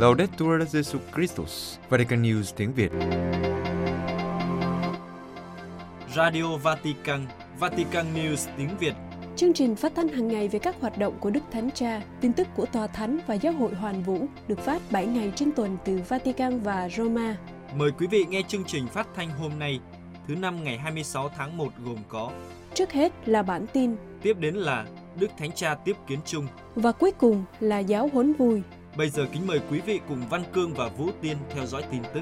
Laudetur Jesus Christus, Vatican News tiếng Việt. Radio Vatican, Vatican News tiếng Việt. Chương trình phát thanh hàng ngày về các hoạt động của Đức Thánh Cha, tin tức của Tòa Thánh và Giáo hội Hoàn Vũ được phát 7 ngày trên tuần từ Vatican và Roma. Mời quý vị nghe chương trình phát thanh hôm nay, thứ năm ngày 26 tháng 1 gồm có Trước hết là bản tin Tiếp đến là Đức Thánh Cha tiếp kiến chung và cuối cùng là giáo huấn vui. Bây giờ kính mời quý vị cùng Văn Cương và Vũ Tiên theo dõi tin tức.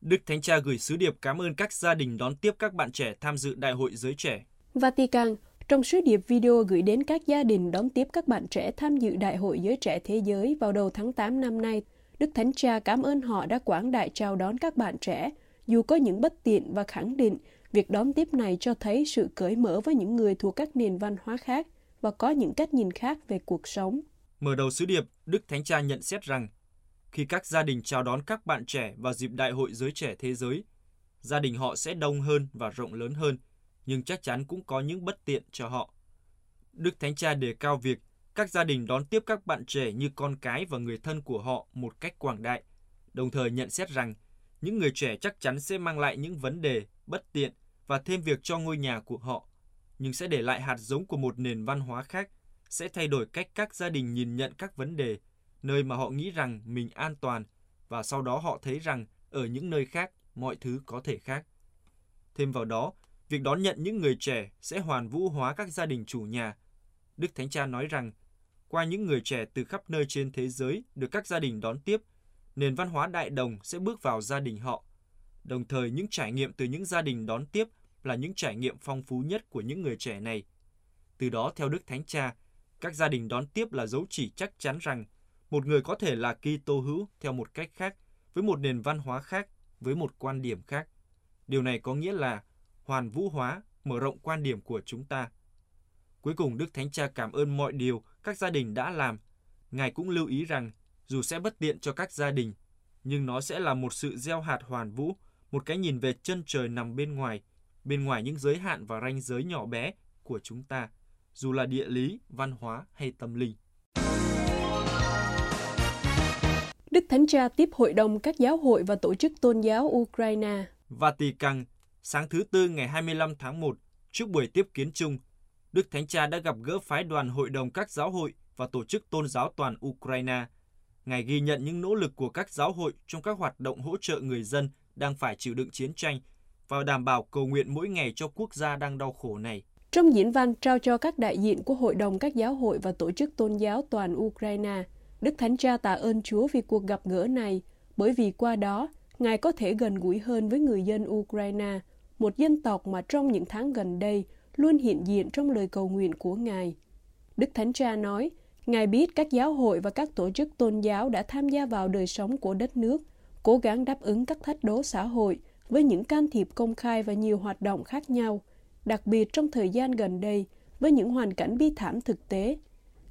Đức Thánh Cha gửi sứ điệp cảm ơn các gia đình đón tiếp các bạn trẻ tham dự Đại hội Giới Trẻ. Vatican, trong sứ điệp video gửi đến các gia đình đón tiếp các bạn trẻ tham dự Đại hội Giới Trẻ Thế Giới vào đầu tháng 8 năm nay, Đức Thánh Cha cảm ơn họ đã quảng đại chào đón các bạn trẻ, dù có những bất tiện và khẳng định việc đón tiếp này cho thấy sự cởi mở với những người thuộc các nền văn hóa khác và có những cách nhìn khác về cuộc sống. Mở đầu sứ điệp, Đức Thánh Cha nhận xét rằng khi các gia đình chào đón các bạn trẻ vào dịp Đại hội Giới Trẻ Thế Giới, gia đình họ sẽ đông hơn và rộng lớn hơn, nhưng chắc chắn cũng có những bất tiện cho họ. Đức Thánh Cha đề cao việc các gia đình đón tiếp các bạn trẻ như con cái và người thân của họ một cách quảng đại, đồng thời nhận xét rằng những người trẻ chắc chắn sẽ mang lại những vấn đề, bất tiện và thêm việc cho ngôi nhà của họ, nhưng sẽ để lại hạt giống của một nền văn hóa khác, sẽ thay đổi cách các gia đình nhìn nhận các vấn đề, nơi mà họ nghĩ rằng mình an toàn và sau đó họ thấy rằng ở những nơi khác mọi thứ có thể khác. Thêm vào đó, việc đón nhận những người trẻ sẽ hoàn vũ hóa các gia đình chủ nhà. Đức Thánh Cha nói rằng, qua những người trẻ từ khắp nơi trên thế giới được các gia đình đón tiếp, nền văn hóa đại đồng sẽ bước vào gia đình họ. Đồng thời, những trải nghiệm từ những gia đình đón tiếp là những trải nghiệm phong phú nhất của những người trẻ này. Từ đó, theo Đức Thánh Cha, các gia đình đón tiếp là dấu chỉ chắc chắn rằng một người có thể là Kitô hữu theo một cách khác, với một nền văn hóa khác, với một quan điểm khác. Điều này có nghĩa là hoàn vũ hóa, mở rộng quan điểm của chúng ta. Cuối cùng, Đức Thánh Cha cảm ơn mọi điều các gia đình đã làm. Ngài cũng lưu ý rằng, dù sẽ bất tiện cho các gia đình, nhưng nó sẽ là một sự gieo hạt hoàn vũ, một cái nhìn về chân trời nằm bên ngoài, bên ngoài những giới hạn và ranh giới nhỏ bé của chúng ta, dù là địa lý, văn hóa hay tâm linh. Đức Thánh Cha tiếp hội đồng các giáo hội và tổ chức tôn giáo Ukraine. Vatican, sáng thứ Tư ngày 25 tháng 1, trước buổi tiếp kiến chung, Đức Thánh Cha đã gặp gỡ phái đoàn hội đồng các giáo hội và tổ chức tôn giáo toàn Ukraine. Ngài ghi nhận những nỗ lực của các giáo hội trong các hoạt động hỗ trợ người dân đang phải chịu đựng chiến tranh và đảm bảo cầu nguyện mỗi ngày cho quốc gia đang đau khổ này. Trong diễn văn trao cho các đại diện của Hội đồng các giáo hội và tổ chức tôn giáo toàn Ukraine, Đức Thánh Cha tạ ơn Chúa vì cuộc gặp gỡ này, bởi vì qua đó, Ngài có thể gần gũi hơn với người dân Ukraine, một dân tộc mà trong những tháng gần đây luôn hiện diện trong lời cầu nguyện của Ngài. Đức Thánh Cha nói, Ngài biết các giáo hội và các tổ chức tôn giáo đã tham gia vào đời sống của đất nước, cố gắng đáp ứng các thách đố xã hội với những can thiệp công khai và nhiều hoạt động khác nhau, đặc biệt trong thời gian gần đây với những hoàn cảnh bi thảm thực tế.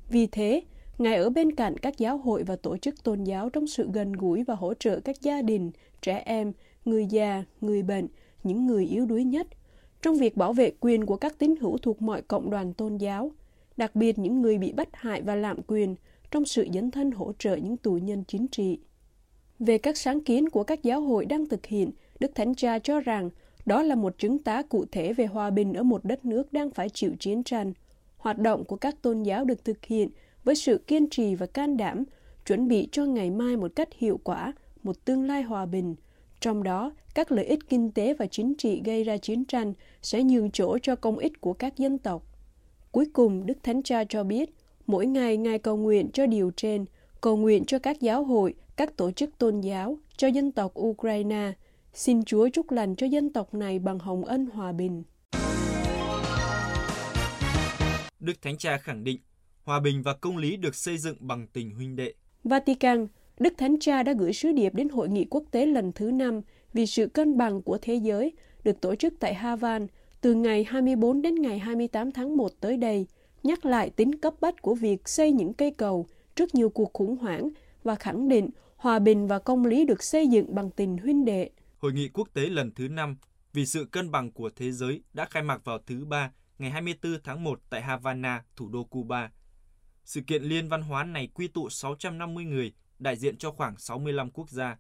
Vì thế, Ngài ở bên cạnh các giáo hội và tổ chức tôn giáo trong sự gần gũi và hỗ trợ các gia đình, trẻ em, người già, người bệnh, những người yếu đuối nhất, trong việc bảo vệ quyền của các tín hữu thuộc mọi cộng đoàn tôn giáo, đặc biệt những người bị bắt hại và lạm quyền trong sự dấn thân hỗ trợ những tù nhân chính trị. Về các sáng kiến của các giáo hội đang thực hiện, Đức Thánh Cha cho rằng đó là một chứng tá cụ thể về hòa bình ở một đất nước đang phải chịu chiến tranh. Hoạt động của các tôn giáo được thực hiện với sự kiên trì và can đảm, chuẩn bị cho ngày mai một cách hiệu quả, một tương lai hòa bình. Trong đó, các lợi ích kinh tế và chính trị gây ra chiến tranh sẽ nhường chỗ cho công ích của các dân tộc. Cuối cùng, Đức Thánh Cha cho biết, mỗi ngày Ngài cầu nguyện cho điều trên, cầu nguyện cho các giáo hội, các tổ chức tôn giáo, cho dân tộc Ukraine. Xin Chúa chúc lành cho dân tộc này bằng hồng ân hòa bình. Đức Thánh Cha khẳng định, hòa bình và công lý được xây dựng bằng tình huynh đệ. Vatican, Đức Thánh Cha đã gửi sứ điệp đến hội nghị quốc tế lần thứ năm vì sự cân bằng của thế giới được tổ chức tại Havan từ ngày 24 đến ngày 28 tháng 1 tới đây, nhắc lại tính cấp bách của việc xây những cây cầu trước nhiều cuộc khủng hoảng và khẳng định hòa bình và công lý được xây dựng bằng tình huynh đệ. Hội nghị quốc tế lần thứ 5 vì sự cân bằng của thế giới đã khai mạc vào thứ Ba ngày 24 tháng 1 tại Havana, thủ đô Cuba. Sự kiện liên văn hóa này quy tụ 650 người, đại diện cho khoảng 65 quốc gia.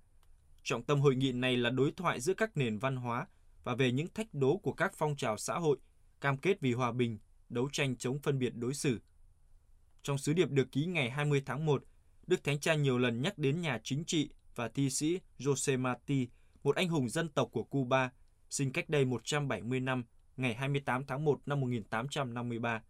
Trọng tâm hội nghị này là đối thoại giữa các nền văn hóa và về những thách đố của các phong trào xã hội, cam kết vì hòa bình, đấu tranh chống phân biệt đối xử. Trong sứ điệp được ký ngày 20 tháng 1, Đức Thánh Cha nhiều lần nhắc đến nhà chính trị và thi sĩ Jose Marti, một anh hùng dân tộc của Cuba, sinh cách đây 170 năm, ngày 28 tháng 1 năm 1853.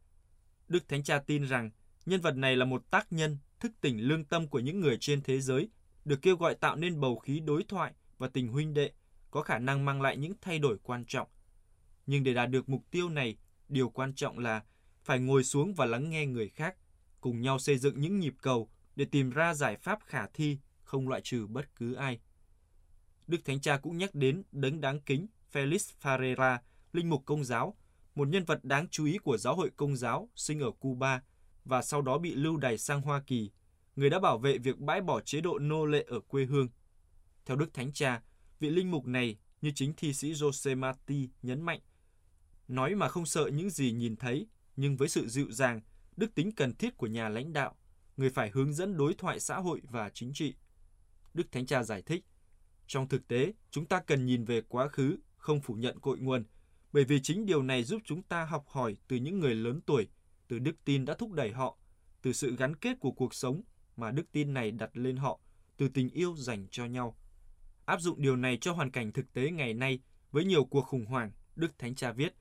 Đức Thánh Cha tin rằng nhân vật này là một tác nhân thức tỉnh lương tâm của những người trên thế giới, được kêu gọi tạo nên bầu khí đối thoại và tình huynh đệ, có khả năng mang lại những thay đổi quan trọng. Nhưng để đạt được mục tiêu này, điều quan trọng là phải ngồi xuống và lắng nghe người khác, cùng nhau xây dựng những nhịp cầu để tìm ra giải pháp khả thi, không loại trừ bất cứ ai. Đức Thánh Cha cũng nhắc đến đấng đáng kính Felix Ferreira, linh mục công giáo, một nhân vật đáng chú ý của giáo hội công giáo sinh ở Cuba và sau đó bị lưu đày sang Hoa Kỳ, người đã bảo vệ việc bãi bỏ chế độ nô lệ ở quê hương. Theo Đức Thánh Cha, vị linh mục này như chính thi sĩ Jose Marti nhấn mạnh, nói mà không sợ những gì nhìn thấy, nhưng với sự dịu dàng, đức tính cần thiết của nhà lãnh đạo, người phải hướng dẫn đối thoại xã hội và chính trị. Đức Thánh Cha giải thích, trong thực tế, chúng ta cần nhìn về quá khứ, không phủ nhận cội nguồn, bởi vì chính điều này giúp chúng ta học hỏi từ những người lớn tuổi, từ đức tin đã thúc đẩy họ, từ sự gắn kết của cuộc sống mà đức tin này đặt lên họ, từ tình yêu dành cho nhau. Áp dụng điều này cho hoàn cảnh thực tế ngày nay với nhiều cuộc khủng hoảng, Đức Thánh Cha viết,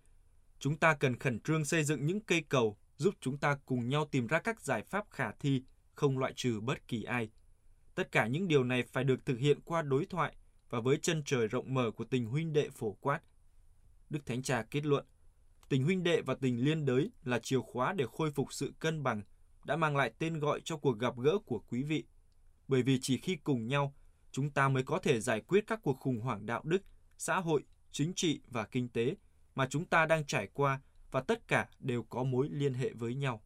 chúng ta cần khẩn trương xây dựng những cây cầu giúp chúng ta cùng nhau tìm ra các giải pháp khả thi, không loại trừ bất kỳ ai. Tất cả những điều này phải được thực hiện qua đối thoại và với chân trời rộng mở của tình huynh đệ phổ quát. Đức Thánh Cha kết luận, tình huynh đệ và tình liên đới là chìa khóa để khôi phục sự cân bằng, đã mang lại tên gọi cho cuộc gặp gỡ của quý vị. Bởi vì chỉ khi cùng nhau, chúng ta mới có thể giải quyết các cuộc khủng hoảng đạo đức, xã hội, chính trị và kinh tế mà chúng ta đang trải qua và tất cả đều có mối liên hệ với nhau.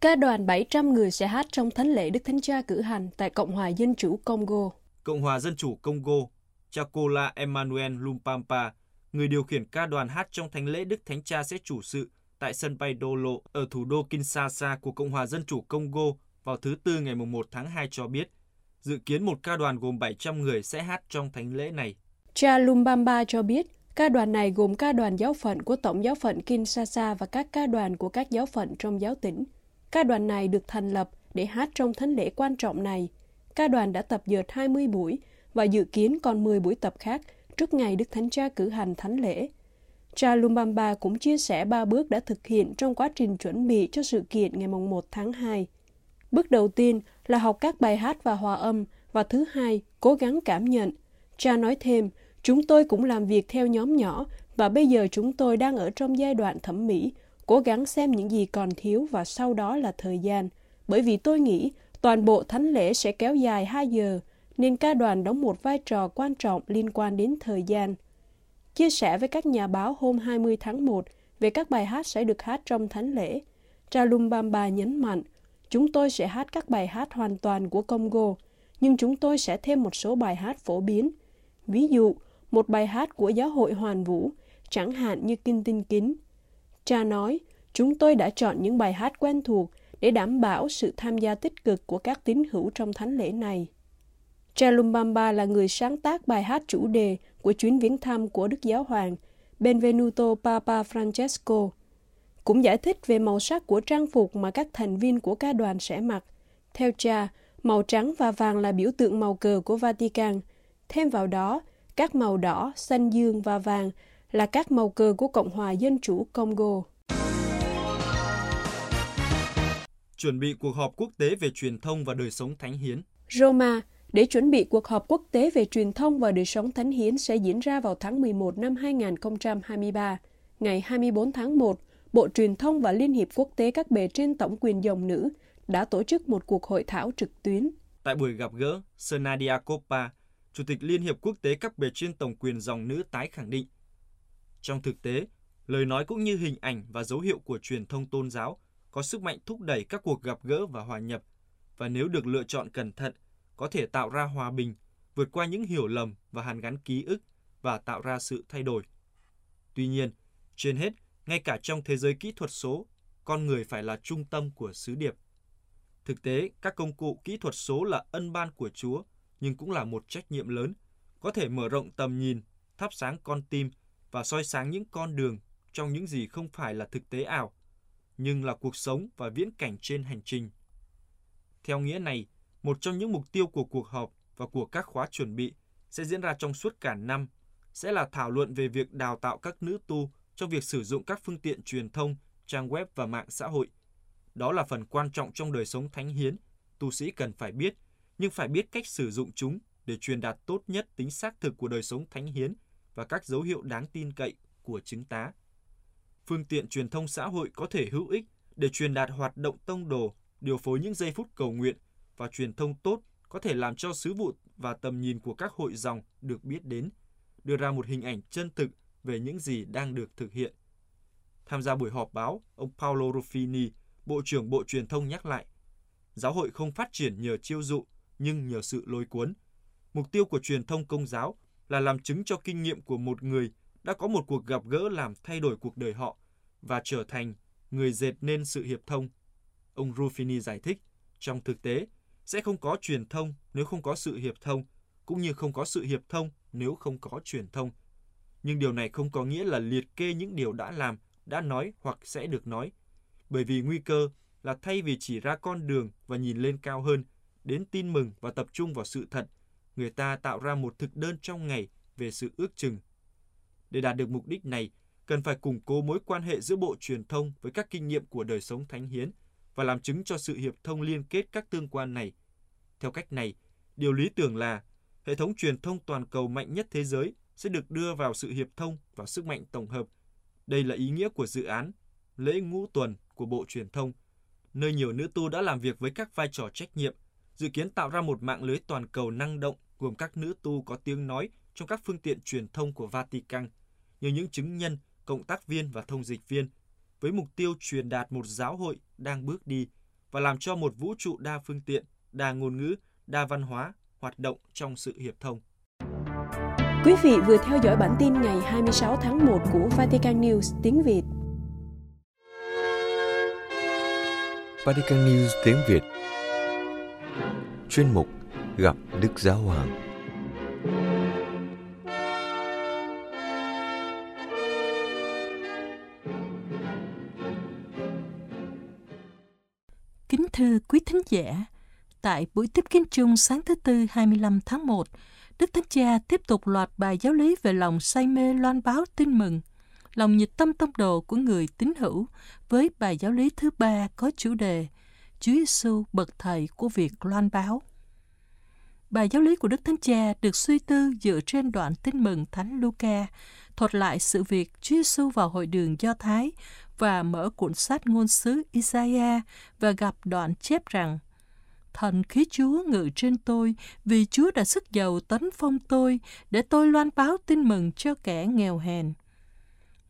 Ca đoàn 700 người sẽ hát trong thánh lễ Đức Thánh Cha cử hành tại Cộng hòa Dân chủ Congo. Cộng hòa Dân chủ Congo, Chakola Emmanuel Lumpampa, người điều khiển ca đoàn hát trong thánh lễ Đức Thánh Cha sẽ chủ sự tại sân bay Dolo ở thủ đô Kinshasa của Cộng hòa Dân chủ Congo vào thứ Tư ngày 1 tháng 2 cho biết, dự kiến một ca đoàn gồm 700 người sẽ hát trong thánh lễ này. Cha Lumbamba cho biết, ca đoàn này gồm ca đoàn giáo phận của Tổng giáo phận Kinshasa và các ca đoàn của các giáo phận trong giáo tỉnh. Ca đoàn này được thành lập để hát trong thánh lễ quan trọng này. Ca đoàn đã tập dượt 20 buổi và dự kiến còn 10 buổi tập khác trước ngày Đức Thánh Cha cử hành thánh lễ. Cha Lumbamba cũng chia sẻ ba bước đã thực hiện trong quá trình chuẩn bị cho sự kiện ngày 1 tháng 2. Bước đầu tiên là học các bài hát và hòa âm, và thứ hai, cố gắng cảm nhận. Cha nói thêm, chúng tôi cũng làm việc theo nhóm nhỏ, và bây giờ chúng tôi đang ở trong giai đoạn thẩm mỹ, cố gắng xem những gì còn thiếu và sau đó là thời gian. Bởi vì tôi nghĩ toàn bộ thánh lễ sẽ kéo dài 2 giờ, nên ca đoàn đóng một vai trò quan trọng liên quan đến thời gian. Chia sẻ với các nhà báo hôm 20 tháng 1 về các bài hát sẽ được hát trong thánh lễ, Chalumbamba nhấn mạnh, chúng tôi sẽ hát các bài hát hoàn toàn của Congo, nhưng chúng tôi sẽ thêm một số bài hát phổ biến. Ví dụ, một bài hát của giáo hội hoàn vũ, chẳng hạn như Kinh Tinh Kính. Cha nói, chúng tôi đã chọn những bài hát quen thuộc để đảm bảo sự tham gia tích cực của các tín hữu trong thánh lễ này. Cha Lumbamba là người sáng tác bài hát chủ đề của chuyến viếng thăm của Đức Giáo Hoàng Benvenuto Papa Francesco, cũng giải thích về màu sắc của trang phục mà các thành viên của ca đoàn sẽ mặc. Theo cha, màu trắng và vàng là biểu tượng màu cờ của Vatican. Thêm vào đó, các màu đỏ, xanh dương và vàng là các màu cờ của Cộng hòa Dân chủ Congo. Chuẩn bị cuộc họp quốc tế về truyền thông và đời sống thánh hiến. Roma, để chuẩn bị cuộc họp quốc tế về truyền thông và đời sống thánh hiến sẽ diễn ra vào tháng 11 năm 2023. Ngày 24 tháng 1, Bộ Truyền thông và Liên hiệp Quốc tế các bề trên tổng quyền dòng nữ đã tổ chức một cuộc hội thảo trực tuyến. Tại buổi gặp gỡ, Senadia Coppa, Chủ tịch Liên hiệp Quốc tế các bề trên tổng quyền dòng nữ tái khẳng định. Trong thực tế, lời nói cũng như hình ảnh và dấu hiệu của truyền thông tôn giáo có sức mạnh thúc đẩy các cuộc gặp gỡ và hòa nhập, và nếu được lựa chọn cẩn thận, có thể tạo ra hòa bình, vượt qua những hiểu lầm và hàn gắn ký ức và tạo ra sự thay đổi. Tuy nhiên, trên hết, ngay cả trong thế giới kỹ thuật số, con người phải là trung tâm của sứ điệp. Thực tế, các công cụ kỹ thuật số là ân ban của Chúa, nhưng cũng là một trách nhiệm lớn, có thể mở rộng tầm nhìn, thắp sáng con tim và soi sáng những con đường trong những gì không phải là thực tế ảo, nhưng là cuộc sống và viễn cảnh trên hành trình. Theo nghĩa này, một trong những mục tiêu của cuộc họp và của các khóa chuẩn bị sẽ diễn ra trong suốt cả năm sẽ là thảo luận về việc đào tạo các nữ tu trong việc sử dụng các phương tiện truyền thông, trang web và mạng xã hội. Đó là phần quan trọng trong đời sống thánh hiến, tu sĩ cần phải biết, nhưng phải biết cách sử dụng chúng để truyền đạt tốt nhất tính xác thực của đời sống thánh hiến và các dấu hiệu đáng tin cậy của chứng tá. Phương tiện truyền thông xã hội có thể hữu ích để truyền đạt hoạt động tông đồ, điều phối những giây phút cầu nguyện và truyền thông tốt có thể làm cho sứ vụ và tầm nhìn của các hội dòng được biết đến, đưa ra một hình ảnh chân thực về những gì đang được thực hiện. Tham gia buổi họp báo, ông Paolo Ruffini, Bộ trưởng Bộ Truyền thông nhắc lại, giáo hội không phát triển nhờ chiêu dụ, nhưng nhờ sự lôi cuốn. Mục tiêu của truyền thông công giáo là làm chứng cho kinh nghiệm của một người đã có một cuộc gặp gỡ làm thay đổi cuộc đời họ và trở thành người dệt nên sự hiệp thông. Ông Ruffini giải thích, trong thực tế, sẽ không có truyền thông nếu không có sự hiệp thông, cũng như không có sự hiệp thông nếu không có truyền thông. Nhưng điều này không có nghĩa là liệt kê những điều đã làm, đã nói hoặc sẽ được nói. Bởi vì nguy cơ là thay vì chỉ ra con đường và nhìn lên cao hơn, đến tin mừng và tập trung vào sự thật, người ta tạo ra một thực đơn trong ngày về sự ước chừng. Để đạt được mục đích này, cần phải củng cố mối quan hệ giữa bộ truyền thông với các kinh nghiệm của đời sống thánh hiến và làm chứng cho sự hiệp thông liên kết các tương quan này. Theo cách này, điều lý tưởng là hệ thống truyền thông toàn cầu mạnh nhất thế giới sẽ được đưa vào sự hiệp thông và sức mạnh tổng hợp. Đây là ý nghĩa của dự án lễ ngũ tuần của Bộ Truyền thông, nơi nhiều nữ tu đã làm việc với các vai trò trách nhiệm, dự kiến tạo ra một mạng lưới toàn cầu năng động gồm các nữ tu có tiếng nói trong các phương tiện truyền thông của Vatican, như những chứng nhân, cộng tác viên và thông dịch viên, với mục tiêu truyền đạt một giáo hội đang bước đi và làm cho một vũ trụ đa phương tiện, đa ngôn ngữ, đa văn hóa hoạt động trong sự hiệp thông. Quý vị vừa theo dõi bản tin ngày 26 tháng 1 của Vatican News tiếng Việt. Vatican News tiếng Việt Chuyên mục Gặp Đức Giáo Hoàng. Kính thưa quý thính giả, tại buổi tiếp kiến chung sáng thứ Tư 25 tháng 1, Đức Thánh Cha tiếp tục loạt bài giáo lý về lòng say mê loan báo tin mừng, lòng nhiệt tâm tông đồ của người tín hữu với bài giáo lý thứ ba có chủ đề Chúa Giêsu bậc thầy của việc loan báo. Bài giáo lý của Đức Thánh Cha được suy tư dựa trên đoạn tin mừng Thánh Luca, thuật lại sự việc Chúa Giêsu vào hội đường Do Thái và mở cuốn sách ngôn sứ Isaiah và gặp đoạn chép rằng Thần khí Chúa ngự trên tôi, vì Chúa đã sức giàu tấn phong tôi, để tôi loan báo tin mừng cho kẻ nghèo hèn.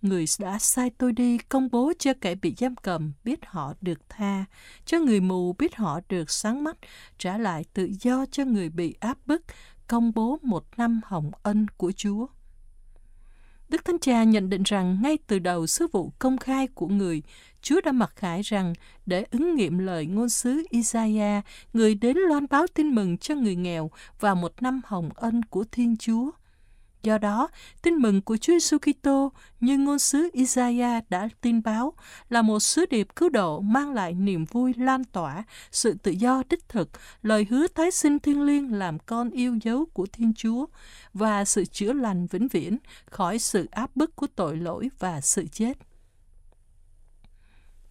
Người đã sai tôi đi công bố cho kẻ bị giam cầm biết họ được tha, cho người mù biết họ được sáng mắt, trả lại tự do cho người bị áp bức, công bố một năm hồng ân của Chúa. Đức Thánh Cha nhận định rằng ngay từ đầu sứ vụ công khai của người, Chúa đã mặc khải rằng để ứng nghiệm lời ngôn sứ Isaiah, người đến loan báo tin mừng cho người nghèo và một năm hồng ân của Thiên Chúa. Do đó, tin mừng của Chúa Giêsu Kitô như ngôn sứ Isaiah đã tin báo là một sứ điệp cứu độ mang lại niềm vui lan tỏa, sự tự do đích thực, lời hứa tái sinh thiêng liêng làm con yêu dấu của Thiên Chúa và sự chữa lành vĩnh viễn khỏi sự áp bức của tội lỗi và sự chết.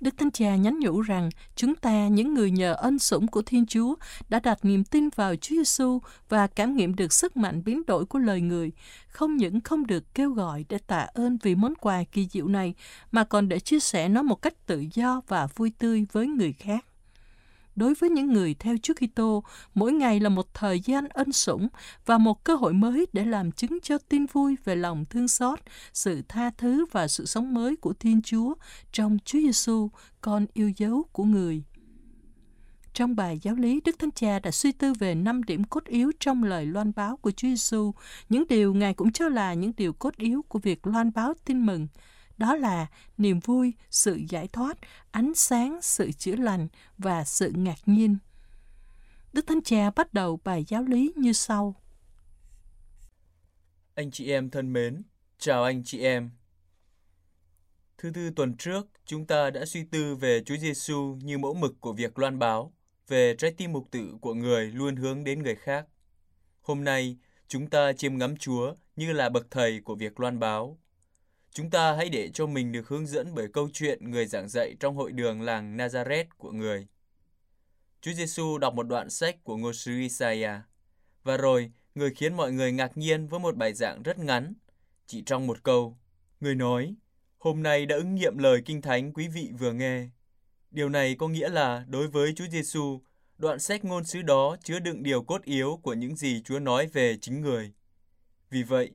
Đức Thánh Cha nhắn nhủ rằng chúng ta, những người nhờ ân sủng của Thiên Chúa, đã đặt niềm tin vào Chúa Giêsu và cảm nghiệm được sức mạnh biến đổi của lời người, không những không được kêu gọi để tạ ơn vì món quà kỳ diệu này, mà còn để chia sẻ nó một cách tự do và vui tươi với người khác đối với những người theo Chúa Kitô, mỗi ngày là một thời gian ân sủng và một cơ hội mới để làm chứng cho tin vui về lòng thương xót, sự tha thứ và sự sống mới của Thiên Chúa trong Chúa Giêsu, con yêu dấu của người. Trong bài giáo lý, Đức Thánh Cha đã suy tư về năm điểm cốt yếu trong lời loan báo của Chúa Giêsu, những điều Ngài cũng cho là những điều cốt yếu của việc loan báo tin mừng. Đó là niềm vui, sự giải thoát, ánh sáng, sự chữa lành và sự ngạc nhiên. Đức Thánh Cha bắt đầu bài giáo lý như sau. Anh chị em thân mến, chào anh chị em. Thứ tư tuần trước, chúng ta đã suy tư về Chúa Giêsu như mẫu mực của việc loan báo, về trái tim mục tử của người luôn hướng đến người khác. Hôm nay, chúng ta chiêm ngắm Chúa như là bậc thầy của việc loan báo. Chúng ta hãy để cho mình được hướng dẫn bởi câu chuyện người giảng dạy trong hội đường làng Nazareth của người. Chúa Giêsu đọc một đoạn sách của ngôn sứ Isaiah, và rồi người khiến mọi người ngạc nhiên với một bài giảng rất ngắn, chỉ trong một câu. Người nói, hôm nay đã ứng nghiệm lời kinh thánh quý vị vừa nghe. Điều này có nghĩa là đối với Chúa Giêsu, đoạn sách ngôn sứ đó chứa đựng điều cốt yếu của những gì Chúa nói về chính người. Vì vậy,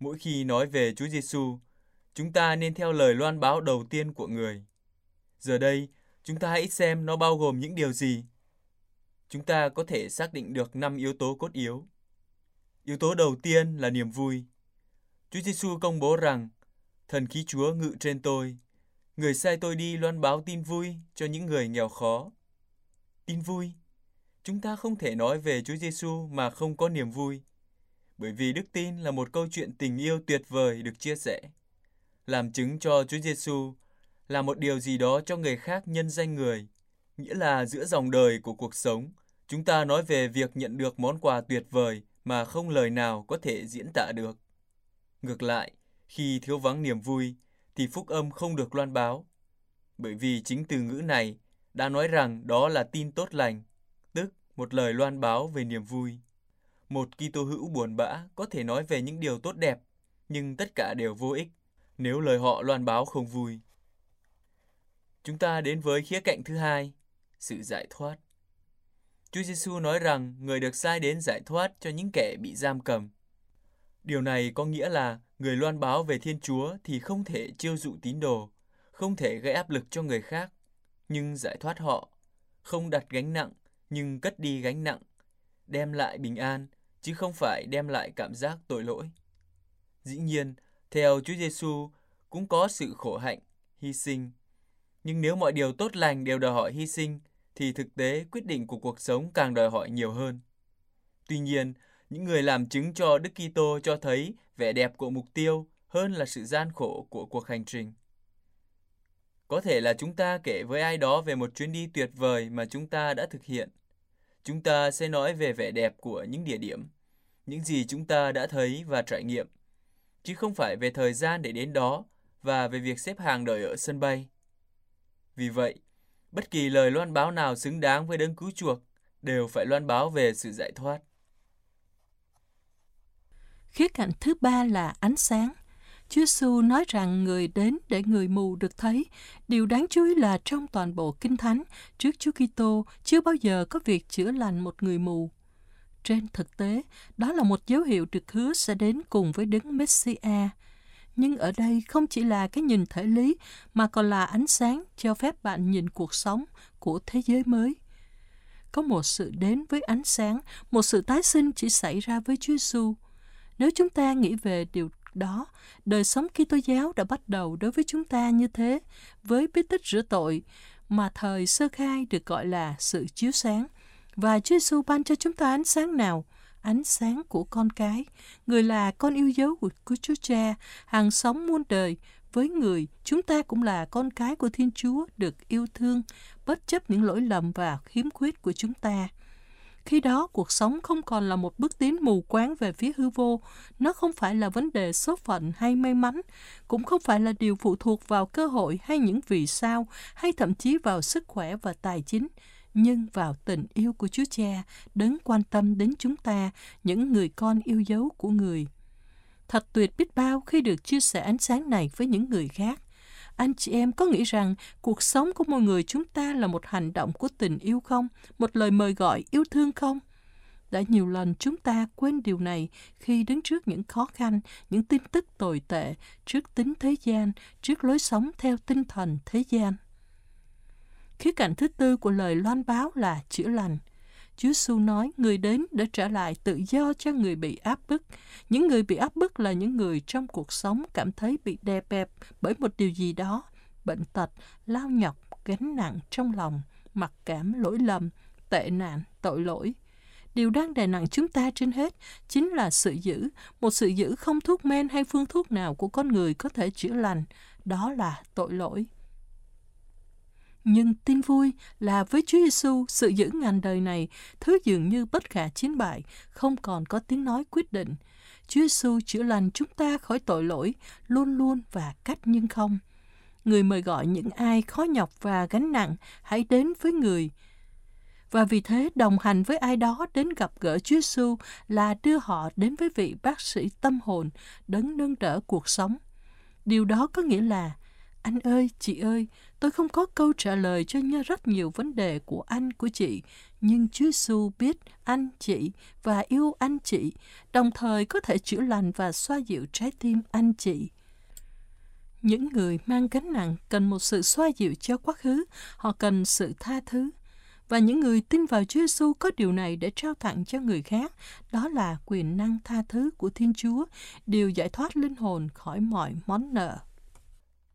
mỗi khi nói về Chúa Giêsu, chúng ta nên theo lời loan báo đầu tiên của người. Giờ đây, chúng ta hãy xem nó bao gồm những điều gì. Chúng ta có thể xác định được 5 yếu tố cốt yếu. Yếu tố đầu tiên là niềm vui. Chúa Giêsu công bố rằng, thần khí Chúa ngự trên tôi, người sai tôi đi loan báo tin vui cho những người nghèo khó. Tin vui. Chúng ta không thể nói về Chúa Giêsu mà không có niềm vui, bởi vì đức tin là một câu chuyện tình yêu tuyệt vời được chia sẻ. Làm chứng cho Chúa Giêsu là một điều gì đó cho người khác nhân danh người, nghĩa là giữa dòng đời của cuộc sống, chúng ta nói về việc nhận được món quà tuyệt vời mà không lời nào có thể diễn tả được. Ngược lại, khi thiếu vắng niềm vui, thì phúc âm không được loan báo. Bởi vì chính từ ngữ này đã nói rằng đó là tin tốt lành, tức một lời loan báo về niềm vui. Một Kitô hữu buồn bã có thể nói về những điều tốt đẹp, nhưng tất cả đều vô ích nếu lời họ loan báo không vui. Chúng ta đến với khía cạnh thứ hai, sự giải thoát. Chúa Giêsu nói rằng người được sai đến giải thoát cho những kẻ bị giam cầm. Điều này có nghĩa là người loan báo về Thiên Chúa thì không thể chiêu dụ tín đồ, không thể gây áp lực cho người khác, nhưng giải thoát họ, không đặt gánh nặng nhưng cất đi gánh nặng, đem lại bình an chứ không phải đem lại cảm giác tội lỗi. Dĩ nhiên, theo Chúa Giêsu cũng có sự khổ hạnh, hy sinh. Nhưng nếu mọi điều tốt lành đều đòi hỏi hy sinh thì thực tế quyết định của cuộc sống càng đòi hỏi nhiều hơn. Tuy nhiên, những người làm chứng cho Đức Kitô cho thấy vẻ đẹp của mục tiêu hơn là sự gian khổ của cuộc hành trình. Có thể là chúng ta kể với ai đó về một chuyến đi tuyệt vời mà chúng ta đã thực hiện. Chúng ta sẽ nói về vẻ đẹp của những địa điểm, những gì chúng ta đã thấy và trải nghiệm, chứ không phải về thời gian để đến đó và về việc xếp hàng đợi ở sân bay. Vì vậy, bất kỳ lời loan báo nào xứng đáng với đấng cứu chuộc đều phải loan báo về sự giải thoát. Khía cạnh thứ ba là ánh sáng. Chúa Giêsu nói rằng người đến để người mù được thấy. Điều đáng chú ý là trong toàn bộ Kinh Thánh, trước Chúa Kitô chưa bao giờ có việc chữa lành một người mù. Trên thực tế, đó là một dấu hiệu được hứa sẽ đến cùng với đấng Messia. Nhưng ở đây không chỉ là cái nhìn thể lý, mà còn là ánh sáng cho phép bạn nhìn cuộc sống của thế giới mới. Có một sự đến với ánh sáng, một sự tái sinh chỉ xảy ra với Chúa Giêsu. Nếu chúng ta nghĩ về điều đó, đời sống Kitô giáo đã bắt đầu đối với chúng ta như thế, với bí tích rửa tội, mà thời sơ khai được gọi là sự chiếu sáng. Và Chúa Giêsu ban cho chúng ta ánh sáng nào? Ánh sáng của con cái, người là con yêu dấu của, của Chúa Cha, hàng sống muôn đời. Với người, chúng ta cũng là con cái của Thiên Chúa, được yêu thương, bất chấp những lỗi lầm và khiếm khuyết của chúng ta. Khi đó, cuộc sống không còn là một bước tiến mù quáng về phía hư vô. Nó không phải là vấn đề số phận hay may mắn, cũng không phải là điều phụ thuộc vào cơ hội hay những vì sao, hay thậm chí vào sức khỏe và tài chính, nhưng vào tình yêu của Chúa Cha, đấng quan tâm đến chúng ta, những người con yêu dấu của người. Thật tuyệt biết bao khi được chia sẻ ánh sáng này với những người khác. Anh chị em có nghĩ rằng cuộc sống của mọi người chúng ta là một hành động của tình yêu không? Một lời mời gọi yêu thương không? Đã nhiều lần chúng ta quên điều này khi đứng trước những khó khăn, những tin tức tồi tệ, trước tính thế gian, trước lối sống theo tinh thần thế gian. Khía cạnh thứ tư của lời loan báo là chữa lành. Chúa Giêsu nói người đến để trả lại tự do cho người bị áp bức. Những người bị áp bức là những người trong cuộc sống cảm thấy bị đè bẹp bởi một điều gì đó, bệnh tật, lao nhọc, gánh nặng trong lòng, mặc cảm, lỗi lầm, tệ nạn, tội lỗi. Điều đang đè nặng chúng ta trên hết chính là sự giữ, một sự giữ không thuốc men hay phương thuốc nào của con người có thể chữa lành, đó là tội lỗi. Nhưng tin vui là với Chúa Giêsu, sự giữ ngàn đời này, thứ dường như bất khả chiến bại, không còn có tiếng nói quyết định. Chúa Giêsu chữa lành chúng ta khỏi tội lỗi, luôn luôn và cách nhưng không. Người mời gọi những ai khó nhọc và gánh nặng, hãy đến với người. Và vì thế đồng hành với ai đó đến gặp gỡ Chúa Giêsu là đưa họ đến với vị bác sĩ tâm hồn, đấng nâng đỡ cuộc sống. Điều đó có nghĩa là anh ơi, chị ơi, tôi không có câu trả lời cho rất nhiều vấn đề của anh, của chị, nhưng Chúa Giêsu biết anh, chị và yêu anh chị, đồng thời có thể chữa lành và xoa dịu trái tim anh chị. Những người mang gánh nặng cần một sự xoa dịu cho quá khứ, họ cần sự tha thứ. Và những người tin vào Chúa Giêsu có điều này để trao tặng cho người khác, đó là quyền năng tha thứ của Thiên Chúa, điều giải thoát linh hồn khỏi mọi món nợ.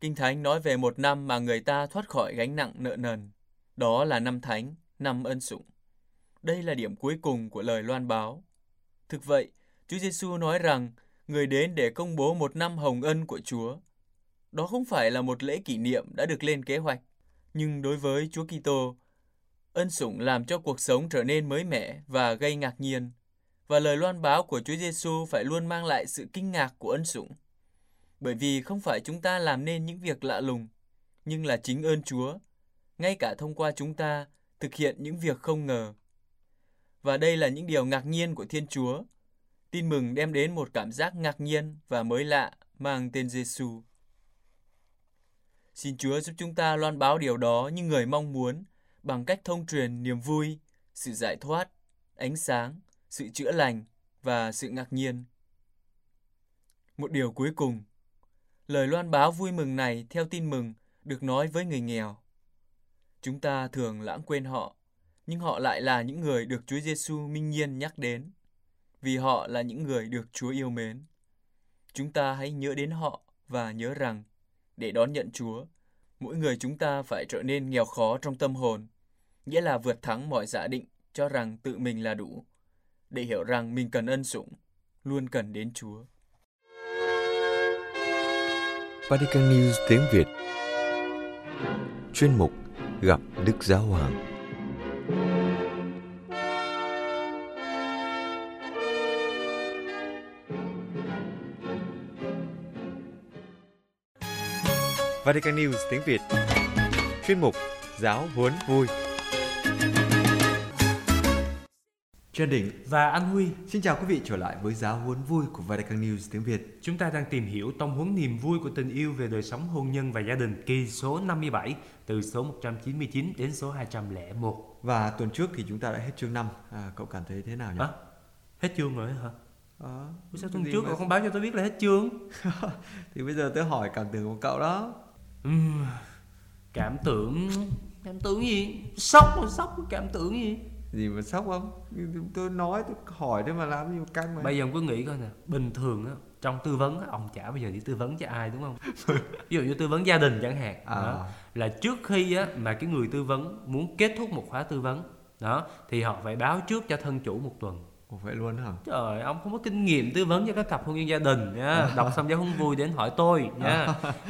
Kinh Thánh nói về một năm mà người ta thoát khỏi gánh nặng nợ nần. Đó là năm Thánh, năm ân sủng. Đây là điểm cuối cùng của lời loan báo. Thực vậy, Chúa Giêsu nói rằng người đến để công bố một năm hồng ân của Chúa. Đó không phải là một lễ kỷ niệm đã được lên kế hoạch, nhưng đối với Chúa Kitô, ân sủng làm cho cuộc sống trở nên mới mẻ và gây ngạc nhiên. Và lời loan báo của Chúa Giêsu phải luôn mang lại sự kinh ngạc của ân sủng. Bởi vì không phải chúng ta làm nên những việc lạ lùng, nhưng là chính ơn Chúa, ngay cả thông qua chúng ta thực hiện những việc không ngờ. Và đây là những điều ngạc nhiên của Thiên Chúa. Tin mừng đem đến một cảm giác ngạc nhiên và mới lạ mang tên Giêsu. Xin Chúa giúp chúng ta loan báo điều đó như người mong muốn bằng cách thông truyền niềm vui, sự giải thoát, ánh sáng, sự chữa lành và sự ngạc nhiên. Một điều cuối cùng, lời loan báo vui mừng này theo tin mừng được nói với người nghèo. Chúng ta thường lãng quên họ, nhưng họ lại là những người được Chúa Giêsu minh nhiên nhắc đến, vì họ là những người được Chúa yêu mến. Chúng ta hãy nhớ đến họ và nhớ rằng để đón nhận Chúa, mỗi người chúng ta phải trở nên nghèo khó trong tâm hồn, nghĩa là vượt thắng mọi giả định cho rằng tự mình là đủ, để hiểu rằng mình cần ân sủng, luôn cần đến Chúa. Vatican News tiếng Việt. Chuyên mục Gặp Đức Giáo Hoàng. Vatican News tiếng Việt. Chuyên mục Giáo huấn vui. Trần Đỉnh và Anh Huy. Xin chào quý vị trở lại với giáo huấn vui của Vatican News tiếng Việt. Chúng ta đang tìm hiểu tông huấn niềm vui của tình yêu về đời sống hôn nhân và gia đình kỳ số 57 từ số 199 đến số 201. Và tuần trước thì chúng ta đã hết chương 5. À, cậu cảm thấy thế nào nhỉ? À, hết chương rồi hả? À, sao tuần trước mà... cậu không báo cho tôi biết là hết chương? thì bây giờ tôi hỏi cảm tưởng của cậu đó. Uhm, cảm tưởng cảm tưởng gì? Sốc sốc cảm tưởng gì? Gì mà sốc không tôi nói tôi hỏi thế mà làm gì mà căng mà bây giờ ông cứ nghĩ coi nè bình thường á trong tư vấn á, ông chả bao giờ đi tư vấn cho ai đúng không ví dụ như tư vấn gia đình chẳng hạn à. đó, là trước khi á mà cái người tư vấn muốn kết thúc một khóa tư vấn đó thì họ phải báo trước cho thân chủ một tuần Ủa vậy luôn hả? Trời, ông không có kinh nghiệm tư vấn cho các cặp hôn nhân gia đình nha. Đọc xong giáo không vui đến hỏi tôi nha.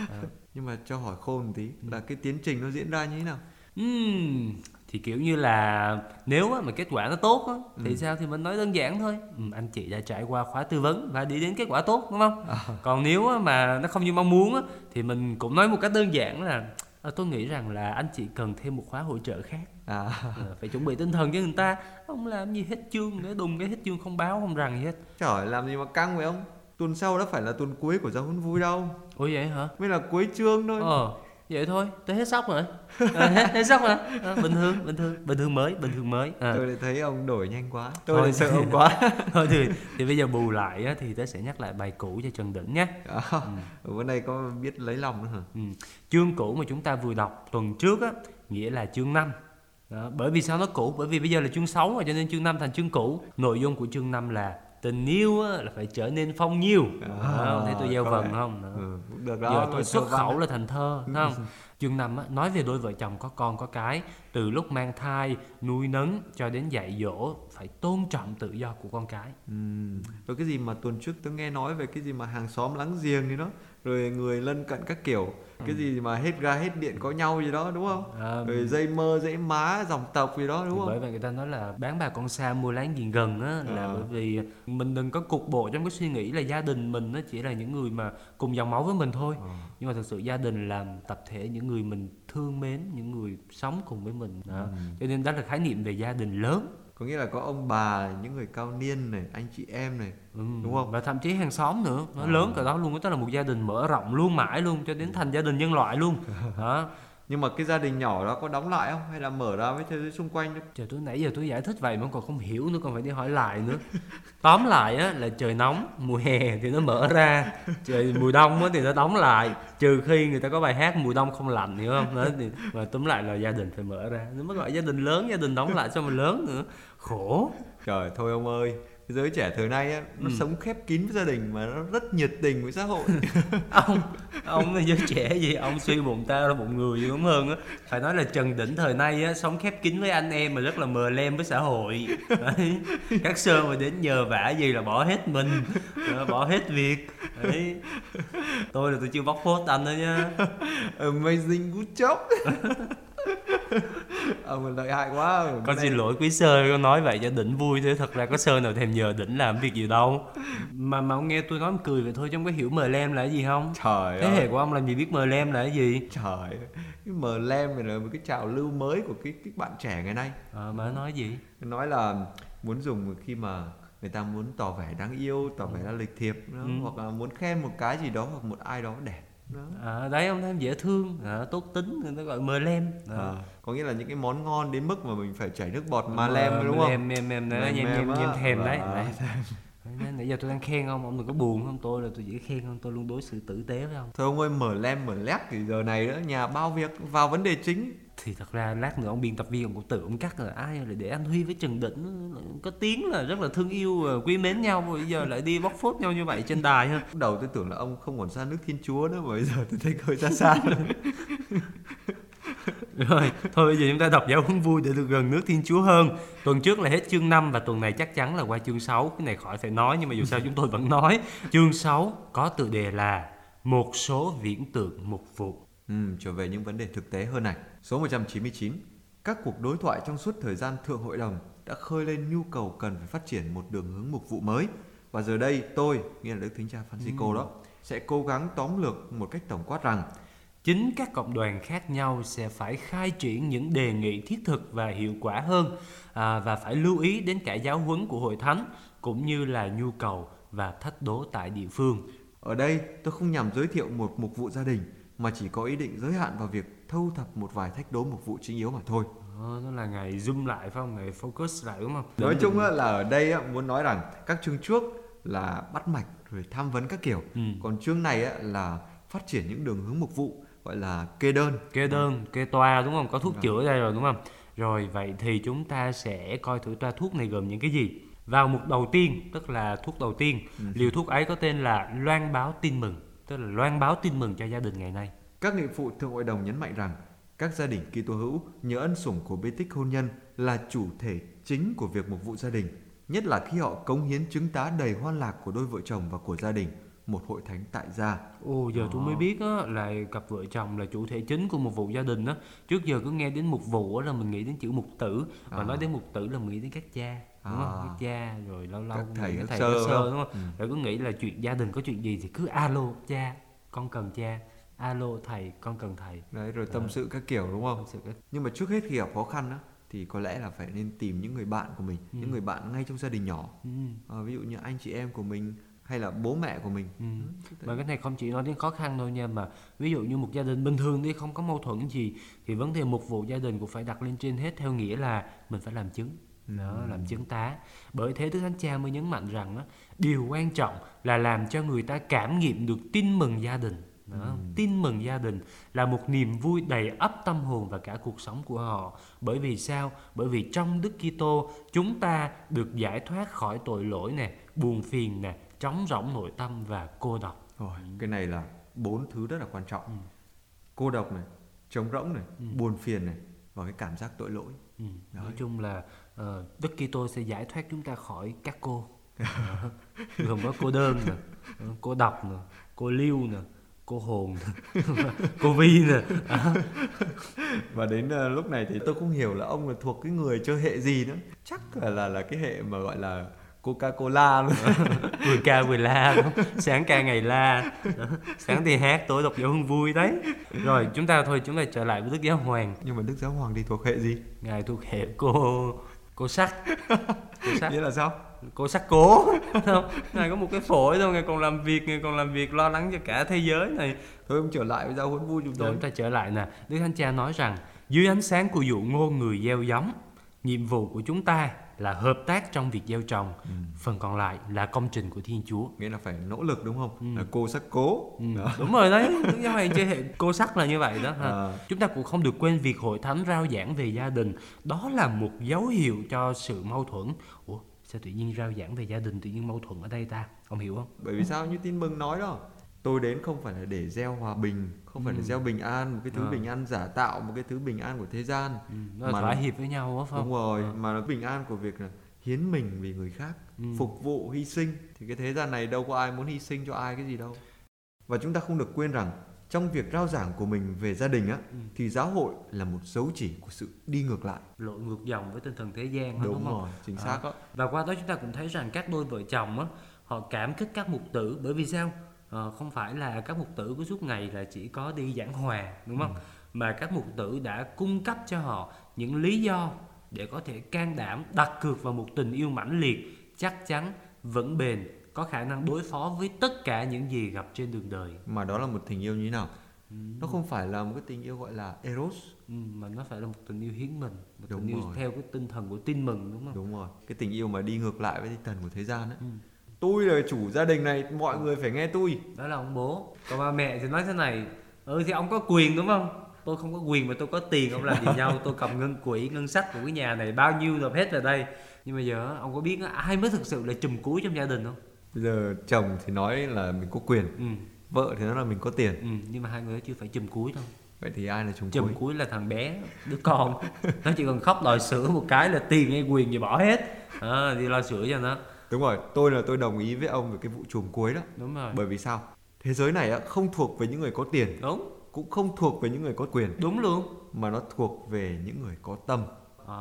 À. Nhưng mà cho hỏi khôn một tí là cái tiến trình nó diễn ra như thế nào? Uhm, thì kiểu như là nếu mà kết quả nó tốt á, thì ừ. sao thì mình nói đơn giản thôi. Ừ, anh chị đã trải qua khóa tư vấn và đi đến kết quả tốt đúng không? À. còn nếu mà nó không như mong muốn á, thì mình cũng nói một cách đơn giản là à, tôi nghĩ rằng là anh chị cần thêm một khóa hỗ trợ khác. À. à, phải chuẩn bị tinh thần cho người ta. Không làm gì hết chương nữa đùng cái hết chương không báo không rằng gì hết. Trời làm gì mà căng vậy ông? Tuần sau đó phải là tuần cuối của giáo huấn vui đâu. Ủa vậy hả? Mới là cuối chương thôi. Ờ vậy thôi tôi hết sốc rồi. À, hết, hết sốc rồi. À, bình thường bình thường bình thường mới bình thường mới. À. tôi lại thấy ông đổi nhanh quá. Tôi lại sợ ông quá. Thôi thì thì bây giờ bù lại á, thì tôi sẽ nhắc lại bài cũ cho trần đỉnh nhé. À, ừ. bữa nay có biết lấy lòng nữa hả? Ừ. chương cũ mà chúng ta vừa đọc tuần trước á nghĩa là chương 5 đó. bởi vì sao nó cũ? Bởi vì bây giờ là chương 6 rồi cho nên chương 5 thành chương cũ. Nội dung của chương 5 là tình yêu á, là phải trở nên phong nhiêu à, thấy tôi gieo vần không. Ừ, được đó. giờ tôi xuất khẩu là thành thơ thấy không? Chương năm á, nói về đôi vợ chồng có con có cái từ lúc mang thai nuôi nấng cho đến dạy dỗ phải tôn trọng tự do của con cái. Ừm, rồi cái gì mà tuần trước tôi nghe nói về cái gì mà hàng xóm láng giềng thì đó rồi người lân cận các kiểu cái gì mà hết ga hết điện có nhau gì đó đúng không? À, rồi dây mơ dãy má dòng tộc gì đó đúng bởi không? vậy người ta nói là bán bà con xa mua láng giềng gần á là Ờ. bởi vì mình đừng có cục bộ trong cái suy nghĩ là gia đình mình nó chỉ là những người mà cùng dòng máu với mình thôi. Ờ. nhưng mà thực sự gia đình là tập thể những người mình thương mến những người sống cùng với mình. Đó. cho nên đó là khái niệm về gia đình lớn. Có nghĩa là có ông bà những người cao niên này anh chị em này Ừ, Đúng không? và thậm chí hàng xóm nữa. Nó À. lớn cả đó luôn. Tức là một gia đình mở rộng luôn mãi luôn cho đến thành gia đình nhân loại luôn. Đó nhưng mà cái gia đình nhỏ đó có đóng lại không? Hay là mở ra với thế giới xung quanh thôi trời tôi nãy giờ tôi giải thích vậy mà còn không hiểu nữa còn phải đi hỏi lại nữa. Tóm lại á là trời nóng mùa hè thì nó mở ra. Trời mùa đông á thì nó đóng lại. Trừ khi người ta có bài hát mùa đông không lạnh hiểu không? Đó thì mà túm lại là gia đình phải mở ra. Nó mới gọi gia đình lớn gia đình đóng lại sao mà lớn nữa. Khổ. Trời thôi ông ơi giới trẻ thời nay á, nó Ừ. sống khép kín với gia đình mà nó rất nhiệt tình với xã hội. Ông ông là giới trẻ gì? Ông suy bụng ta ra bụng người đúng hơn á. Phải nói là trần đỉnh thời nay á sống khép kín với anh em mà rất là mờ lem với xã hội. Đấy. các sơ mà đến nhờ vả gì là bỏ hết mình ờ, bỏ hết việc. Đấy. Tôi là tôi chưa bóc phốt anh đó nha amazing good job ông là lợi hại quá. Con Cái xin lỗi quý sơ con nói vậy cho đỉnh vui thế thật ra có sơ nào thèm nhờ đỉnh làm việc gì đâu. Mà mà ông nghe tôi nói ông cười vậy thôi chứ ông có hiểu mờ lem là cái gì không? Trời thế ơi. hệ của ông làm gì biết mờ lem là cái gì? Trời ơi. cái mờ lem này là một cái trào lưu mới của cái cái bạn trẻ ngày nay. À, mà nó nói gì? Nói là muốn dùng khi mà người ta muốn tỏ vẻ đáng yêu tỏ vẻ là lịch thiệp đó, Ừ. hoặc là muốn khen một cái gì đó hoặc một ai đó đẹp đó. à, đấy ông em dễ thương à, tốt tính người ta gọi mờ lem. À. À, có nghĩa là những cái món ngon đến mức mà mình phải chảy nước bọt mà lem đúng không? lem em em đấy nhem nhem nhem thèm đấy Vâng. Đấy, nãy giờ tôi đang khen ông ông đừng có buồn không? Tôi là tôi chỉ khen không tôi luôn đối xử tử tế với ông. Thôi ông ơi mở lem mở lép thì giờ này nữa nhà bao việc vào vấn đề chính thì thật ra lát nữa ông biên tập viên ông cũng tự ông cắt là ai lại để anh Huy với Trần Đỉnh có tiếng là rất là thương yêu quý mến nhau bây giờ lại đi bóc phốt nhau như vậy trên đài ha đầu tôi tưởng là ông không còn xa nước thiên chúa nữa mà bây giờ tôi thấy hơi xa xa rồi. Rồi, thôi bây giờ chúng ta đọc giáo huấn vui để được gần nước Thiên Chúa hơn. Tuần trước là hết chương 5 và tuần này chắc chắn là qua chương 6. Cái này khỏi phải nói nhưng mà dù sao chúng tôi vẫn nói. Chương 6 có tựa đề là Một số viễn tượng mục vụ. Ừ, trở về những vấn đề thực tế hơn này. Số 199 các cuộc đối thoại trong suốt thời gian thượng hội đồng đã khơi lên nhu cầu cần phải phát triển một đường hướng mục vụ mới. Và giờ đây tôi nghĩa là đức thánh cha Francisco đó sẽ cố gắng tóm lược một cách tổng quát rằng Chính các cộng đoàn khác nhau sẽ phải khai triển những đề nghị thiết thực và hiệu quả hơn à, và phải lưu ý đến cả giáo huấn của hội thánh cũng như là nhu cầu và thách đố tại địa phương. Ở đây tôi không nhằm giới thiệu một mục vụ gia đình mà chỉ có ý định giới hạn vào việc thâu thập một vài thách đố mục vụ chính yếu mà thôi. Ờ, nó là ngày zoom lại phải không? Ngày focus lại đúng không? Nói chung á, là ở đây á, muốn nói rằng các chương trước là bắt mạch rồi tham vấn các kiểu. Ừ. Còn chương này á, là phát triển những đường hướng mục vụ gọi là kê đơn. kê đơn kê toa đúng không có thuốc Vâng. chữa ở đây rồi đúng không rồi vậy thì chúng ta sẽ coi thử toa thuốc này gồm những cái gì vào mục đầu tiên tức là thuốc đầu tiên Ừ. liều thuốc ấy có tên là loan báo tin mừng tức là loan báo tin mừng cho gia đình ngày nay Các nghị phụ thượng hội đồng nhấn mạnh rằng các gia đình Kitô hữu nhờ ân sủng của bê tích hôn nhân là chủ thể chính của việc mục vụ gia đình, nhất là khi họ cống hiến chứng tá đầy hoan lạc của đôi vợ chồng và của gia đình, một hội thánh tại gia. Ồ giờ tôi Đó. mới biết á, là cặp vợ chồng là chủ thể chính của một vụ gia đình á Trước giờ cứ nghe đến mục vụ á là mình nghĩ đến chữ mục tử Và À. nói đến mục tử là mình nghĩ đến các cha đúng không? À. Các cha rồi lâu lâu Các thầy, các thầy sơ, các đúng sơ không? đúng không? Ừ. Rồi cứ nghĩ là chuyện gia đình có chuyện gì thì cứ alo cha con cần cha alo thầy con cần thầy Đấy rồi tâm Ờ. sự các kiểu đúng không? Sự cái- Nhưng mà trước hết khi gặp khó khăn á thì có lẽ là phải nên tìm những người bạn của mình, Ừ. những người bạn ngay trong gia đình nhỏ. ừ. À, ví dụ như anh chị em của mình hay là bố mẹ của mình. Ừ. Mà cái này không chỉ nói đến khó khăn thôi nha mà ví dụ như một gia đình bình thường đi không có mâu thuẫn gì thì vấn đề mục vụ gia đình cũng phải đặt lên trên hết theo nghĩa là mình phải làm chứng đó làm chứng tá bởi thế đức thánh cha mới nhấn mạnh rằng á, điều quan trọng là làm cho người ta cảm nghiệm được tin mừng gia đình Đó. Tin mừng gia đình là một niềm vui đầy ắp tâm hồn và cả cuộc sống của họ. Bởi vì sao? Bởi vì trong Đức Kitô chúng ta được giải thoát khỏi tội lỗi nè, buồn phiền nè, trống rỗng nội tâm và cô độc. Rồi, cái này là bốn thứ rất là quan trọng. Cô độc này, trống rỗng này, buồn phiền này và cái cảm giác tội lỗi. Ừ. Nói chung là ờ, Đức Kitô sẽ giải thoát chúng ta khỏi các cô. Đó. Gồm có cô đơn nè, ờ, cô độc nè, cô lưu nè, cô hồn nè, cô vi nè. Đó. Và đến ờ, lúc này thì tôi không hiểu là ông là thuộc cái người chơi hệ gì nữa. Chắc là là, là cái hệ mà gọi là Coca-Cola luôn. vừa ca vừa la đúng sáng ca ngày la Đó. sáng thì hát tối đọc dấu hương vui đấy rồi chúng ta thôi chúng ta trở lại với đức giáo hoàng Nhưng mà Đức Giáo Hoàng thì thuộc hệ gì? ngài thuộc hệ cô cô sắc. Cô sắc. Nghĩa là sao? cô sắc cố. Không ngài có một cái phổi thôi ngài còn làm việc ngài còn làm việc lo lắng cho cả thế giới này. Thôi ông trở lại với giáo huấn vui chúng tôi. chúng ta trở lại nè. Đức thánh cha nói rằng dưới ánh sáng của dụ ngôn người gieo giống nhiệm vụ của chúng ta là hợp tác trong việc gieo trồng phần còn lại là công trình của thiên chúa Nghĩa là phải nỗ lực đúng không? Là cô sắc cố. Ừ, Đó. đúng rồi đấy giáo hoàng chơi hệ cô sắc là như vậy đó ha. À. chúng ta cũng không được quên việc hội thánh rao giảng về gia đình đó là một dấu hiệu cho sự mâu thuẫn ủa sao tự nhiên rao giảng về gia đình tự nhiên mâu thuẫn ở đây ta ông hiểu không Bởi vì sao như tin mừng nói đó Tôi đến không phải là để gieo hòa bình Không phải là gieo bình an Một cái thứ Ờ. bình an giả tạo Một cái thứ bình an của thế gian. Ừ, nó Mà- thỏa hiệp với nhau á phải không? Đúng rồi Ờ. Mà nó bình an của việc là hiến mình vì người khác Phục vụ, hy sinh. Thì cái thế gian này đâu có ai muốn hy sinh cho ai cái gì đâu. Và chúng ta không được quên rằng Trong việc rao giảng của mình về gia đình á Thì giáo hội là một dấu chỉ của sự đi ngược lại. Lội ngược dòng với tinh thần thế gian Đúng, đúng, không? rồi, chính À. xác. Đó Và qua đó chúng ta cũng thấy rằng các đôi vợ chồng á, họ cảm kích các mục tử bởi vì sao? Ờ, không phải là các mục tử cứ suốt ngày là chỉ có đi giảng hòa đúng không? Mà các mục tử đã cung cấp cho họ những lý do để có thể can đảm đặt cược vào một tình yêu mãnh liệt, chắc chắn, vững bền, có khả năng đối phó với tất cả những gì gặp trên đường đời. Mà đó là một tình yêu như thế nào Nó không phải là một cái tình yêu gọi là Eros Ừ, mà nó phải là một tình yêu hiến mình, một Đúng tình yêu rồi. theo cái tinh thần của tin mừng đúng không? Đúng rồi, cái tình yêu mà đi ngược lại với tinh thần của thế gian ấy. Ừ. Tôi là chủ gia đình này, mọi người phải nghe tôi. đó là ông bố. Còn ba mẹ thì nói thế này ừ thì ông có quyền đúng không? Tôi không có quyền mà tôi có tiền ông làm gì nhau? Tôi cầm ngân quỹ ngân sách của cái nhà này bao nhiêu nộp hết vào đây. Nhưng mà giờ ông có biết ai mới thực sự là chùm cuối trong gia đình không? Bây giờ chồng thì nói là mình có quyền, ừ, vợ thì nói là mình có tiền. ừ nhưng mà hai người chưa phải chùm cuối thôi. Vậy thì ai là chùm chùm cuối? cuối là thằng bé đứa con. Nó chỉ cần khóc đòi sữa một cái là tiền hay quyền gì bỏ hết. À, đi lo sữa cho nó Đúng rồi, tôi là tôi đồng ý với ông về cái vụ chùm cuối đó. đúng rồi Bởi vì sao? Thế giới này á, không thuộc về những người có tiền, đúng cũng không thuộc về những người có quyền, đúng luôn mà nó thuộc về những người có tâm. à,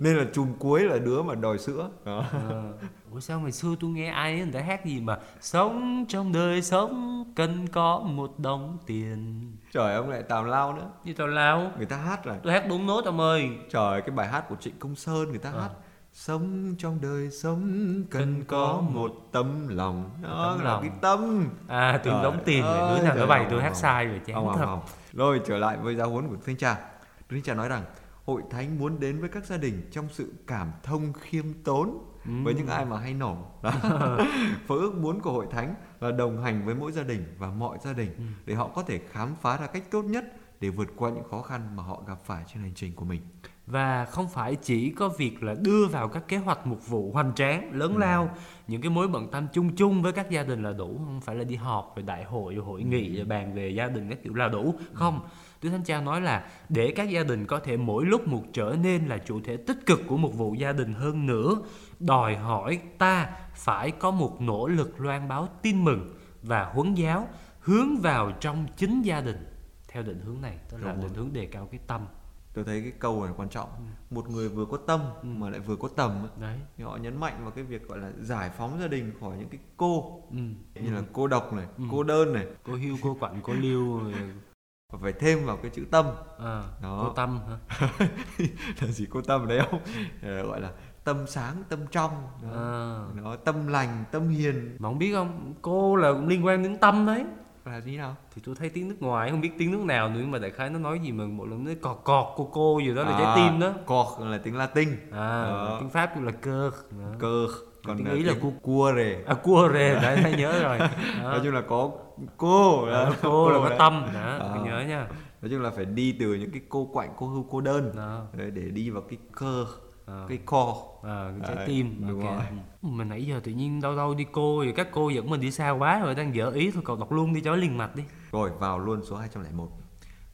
Nên là chùm cuối là đứa mà đòi sữa. Đó. Ờ. Ủa sao ngày xưa tôi nghe ai ấy, người ta hát gì mà Sống trong đời sống cần có một đồng tiền Trời ông lại tào lao nữa. Như tào lao Người ta hát là Tôi hát đúng nốt ông ơi Trời cái bài hát của Trịnh Công Sơn người ta Ờ. hát Sống trong đời sống cần có một tấm lòng. Đó tấm là lòng. cái tâm. À Trời đóng tiền rồi Đứa nào bày ơi, tôi hát sai rồi chán Ông, ông, thật. ông. Rồi trở lại với giáo huấn của Đức Thánh Cha Đức Thánh Cha nói rằng Hội Thánh muốn đến với các gia đình trong sự cảm thông khiêm tốn với những ai mà hay nổ. Đó. và ước muốn của hội thánh là đồng hành với mỗi gia đình và mọi gia đình để họ có thể khám phá ra cách tốt nhất để vượt qua những khó khăn mà họ gặp phải trên hành trình của mình Và không phải chỉ có việc là đưa vào các kế hoạch mục vụ hoành tráng, lớn Ừ. lao Những cái mối bận tâm chung chung với các gia đình là đủ Không phải là đi họp rồi đại hội rồi hội nghị rồi bàn về gia đình các kiểu là đủ. Không, Đức Thánh Cha nói là để các gia đình có thể mỗi lúc một trở nên là chủ thể tích cực của một vụ gia đình hơn nữa Đòi hỏi ta phải có một nỗ lực loan báo tin mừng và huấn giáo hướng vào trong chính gia đình. Theo định hướng này tức là Đúng rồi. định hướng đề cao cái tâm tôi thấy cái câu này quan trọng. Một người vừa có tâm mà lại vừa có tầm ấy, đấy. Thì họ nhấn mạnh vào cái việc gọi là giải phóng gia đình khỏi những cái cô. Ừ. như là cô độc này cô đơn này. Cô hưu cô quạnh cô liêu rồi, và phải thêm vào cái chữ tâm. À, Đó. cô tâm hả? Là gì cô tâm đấy không? Ờ, gọi là tâm sáng tâm trong. Đó. à. nó tâm lành tâm hiền. Mà không biết không cô là cũng liên quan đến tâm đấy là gì nào? Thì tôi thấy tiếng nước ngoài không biết tiếng nước nào nữa nhưng mà đại khái nó nói gì mà một lần nó cọt cọt cô cô gì đó là À, trái tim đó. cọt là tiếng latin. À Đó. tiếng pháp cũng là cơ. Cơ còn tiếng à, ý là tiếng cu cua rề à cua rề đấy thấy nhớ rồi. Nói chung là có cô. Đó, đó, cô là có tâm. Đó Ờ. phải nhớ nha. Nói chung là phải đi từ những cái cô quạnh cô hưu cô đơn. Đó. Để đi vào cái cơ Cái Ờ, cái trái Đấy, tim đúng ok. rồi. Ừ, mà nãy giờ tự nhiên đâu đâu đi cô rồi các cô dẫn mình đi xa quá rồi đang dở ý thôi cậu đọc luôn đi cho liền mạch đi rồi vào luôn số 201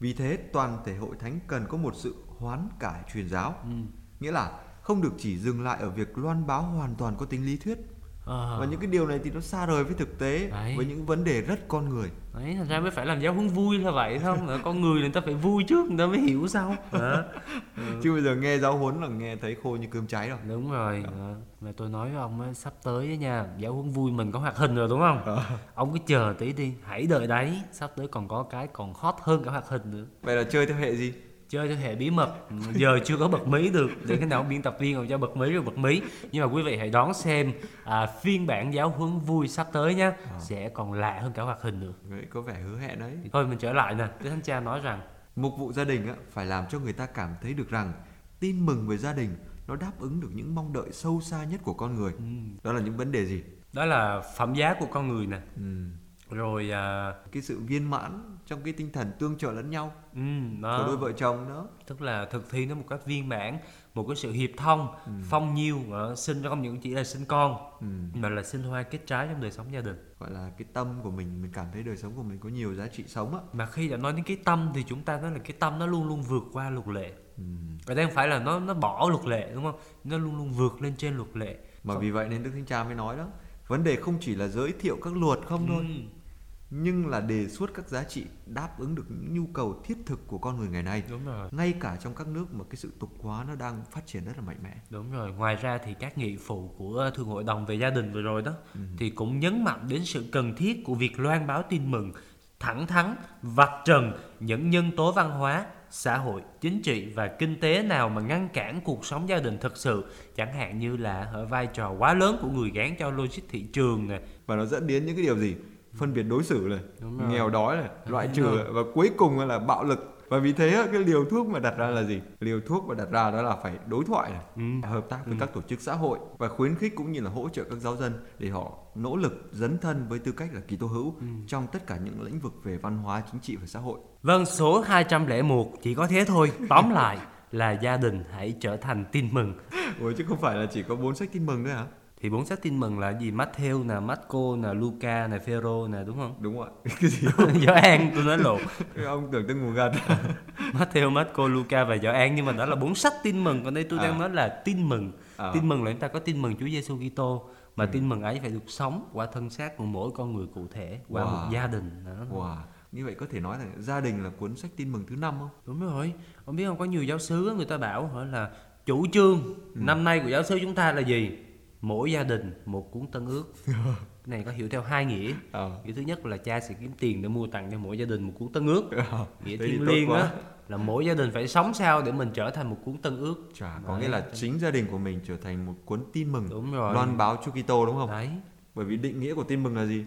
vì thế toàn thể hội thánh cần có một sự hoán cải truyền giáo ừ. nghĩa là không được chỉ dừng lại ở việc loan báo hoàn toàn có tính lý thuyết Ờ. và những cái điều này thì nó xa rời với thực tế Đấy. với những vấn đề rất con người. Đấy thành ra mới phải làm giáo huấn vui là vậy không? Con người người ta phải vui trước người ta mới hiểu sau đó. chứ bây giờ nghe giáo huấn là nghe thấy khô như cơm cháy rồi. Đúng rồi Đó. mà tôi nói với ông á, sắp tới á nha giáo huấn vui mình có hoạt hình rồi đúng không? Ông cứ chờ tí đi hãy đợi đấy sắp tới còn có cái còn hot hơn cả hoạt hình nữa. Vậy là chơi theo hệ gì chơi theo hệ bí mật. Ừ, giờ chưa có bật mí được để cái nào biên tập viên ông cho bật mí rồi bật mí. Nhưng mà quý vị hãy đón xem à, phiên bản giáo huấn vui sắp tới nhé sẽ còn lạ hơn cả hoạt hình nữa vậy có vẻ hứa hẹn đấy. Thôi mình trở lại nè. Đức thánh cha nói rằng mục vụ gia đình á, phải làm cho người ta cảm thấy được rằng tin mừng về gia đình nó đáp ứng được những mong đợi sâu xa nhất của con người. Đó là những vấn đề gì? Đó là phẩm giá của con người nè. Ừ. rồi à, cái sự viên mãn trong cái tinh thần tương trợ lẫn nhau. Ừ, của đó đôi vợ chồng đó. Tức là thực thi nó một cách viên mãn một cái sự hiệp thông phong nhiêu ờ, sinh không những chỉ là sinh con ừ. mà là sinh hoa kết trái trong đời sống gia đình. Gọi là cái tâm của mình mình cảm thấy đời sống của mình có nhiều giá trị sống á. Mà khi đã nói đến cái tâm thì chúng ta nói là cái tâm nó luôn luôn vượt qua luật lệ. Ở đây không phải là nó nó bỏ luật lệ đúng không? Nó luôn luôn vượt lên trên luật lệ. Mà vì vậy nên đức thánh cha mới nói đó vấn đề không chỉ là giới thiệu các luật không thôi. Ừ, nhưng là đề xuất các giá trị đáp ứng được những nhu cầu thiết thực của con người ngày nay. Đúng rồi. Ngay cả trong các nước mà cái sự tục hóa nó đang phát triển rất là mạnh mẽ. Đúng rồi. Ngoài ra thì các nghị phụ của thường hội đồng về gia đình vừa rồi đó thì cũng nhấn mạnh đến sự cần thiết của việc loan báo tin mừng thẳng thắn vạch trần những nhân tố văn hóa xã hội chính trị và kinh tế nào mà ngăn cản cuộc sống gia đình thực sự chẳng hạn như là ở vai trò quá lớn của người gán cho logic thị trường nè. Và nó dẫn đến những cái điều gì phân biệt đối xử này nghèo đói này loại Đúng trừ rồi. và cuối cùng là bạo lực và vì thế cái liều thuốc mà đặt ra là gì liều thuốc mà đặt ra đó là phải đối thoại này Ừ. hợp tác với các tổ chức xã hội và khuyến khích cũng như là hỗ trợ các giáo dân để họ nỗ lực dấn thân với tư cách là Kitô hữu trong tất cả những lĩnh vực về văn hóa chính trị và xã hội Vâng, số 201 chỉ có thế thôi. Tóm lại là gia đình hãy trở thành tin mừng. Ủa chứ không phải là chỉ có bốn sách tin mừng nữa hả Thì bốn sách tin mừng là gì? Matthew nè, Marco nè, Luca nè, Phêrô nè, đúng không? đúng rồi cái gì Gioan tôi nói lộn. ông tưởng tôi ngủ gật Matthew, Marco, Luca và Gioan nhưng mà đó là bốn sách tin mừng. Còn đây tôi đang À. nói là tin mừng. À. Tin mừng là chúng ta có tin mừng Chúa Giêsu Kitô mà tin mừng ấy phải được sống qua thân xác của mỗi con người cụ thể, qua Wow. một gia đình. Đó. wow như vậy có thể nói rằng gia đình là cuốn sách tin mừng thứ năm không Đúng rồi. Ông biết không có nhiều giáo sứ người ta bảo hỏi là chủ trương năm nay của giáo sứ chúng ta là gì? Mỗi gia đình một cuốn tân ước. cái này có hiểu theo hai nghĩa. Ờ. Nghĩa thứ nhất là cha sẽ kiếm tiền để mua tặng cho mỗi gia đình một cuốn tân ước. Nghĩa Thế thì thiên tốt liêng á là mỗi gia đình phải sống sao để mình trở thành một cuốn tân ước. Chà, có nghĩa là chính gia đình của mình trở thành một cuốn tin mừng Đúng rồi. loan báo Chúa Kitô đúng không? Đấy, Bởi vì định nghĩa của tin mừng là gì?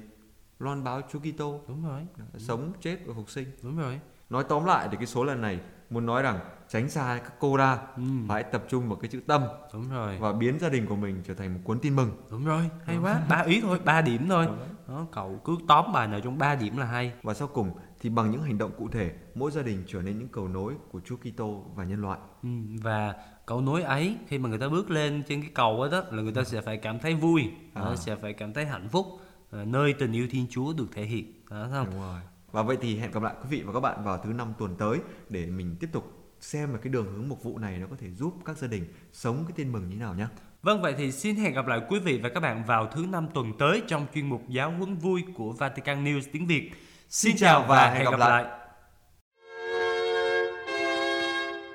Loan báo Chúa Kitô, đúng rồi. sống, chết và phục sinh. Đúng rồi. Nói tóm lại thì cái số lần này muốn nói rằng tránh xa các cô ra, Ừ. phải tập trung vào cái chữ tâm Đúng rồi. và biến gia đình của mình trở thành một cuốn tin mừng. Đúng rồi, hay quá. Ba ý thôi, ba điểm thôi. Đó, cậu cứ tóm bài nào trong ba điểm là hay. Và sau cùng thì bằng những hành động cụ thể, mỗi gia đình trở nên những cầu nối của Chúa Kitô và nhân loại. Ừ, và cầu nối ấy khi mà người ta bước lên trên cái cầu ấy đó là người ta sẽ phải cảm thấy vui À. sẽ phải cảm thấy hạnh phúc à, nơi tình yêu thiên chúa được thể hiện đó không Đúng rồi. Và vậy thì hẹn gặp lại quý vị và các bạn vào thứ năm tuần tới để mình tiếp tục xem là cái đường hướng mục vụ này nó có thể giúp các gia đình sống cái tin mừng như thế nào nhé. vâng vậy thì xin hẹn gặp lại quý vị và các bạn vào thứ năm tuần tới trong chuyên mục giáo huấn vui của Vatican News tiếng Việt xin, chào và hẹn gặp lại.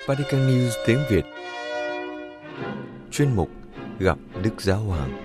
Vatican News tiếng Việt Chuyên mục Gặp Đức Giáo Hoàng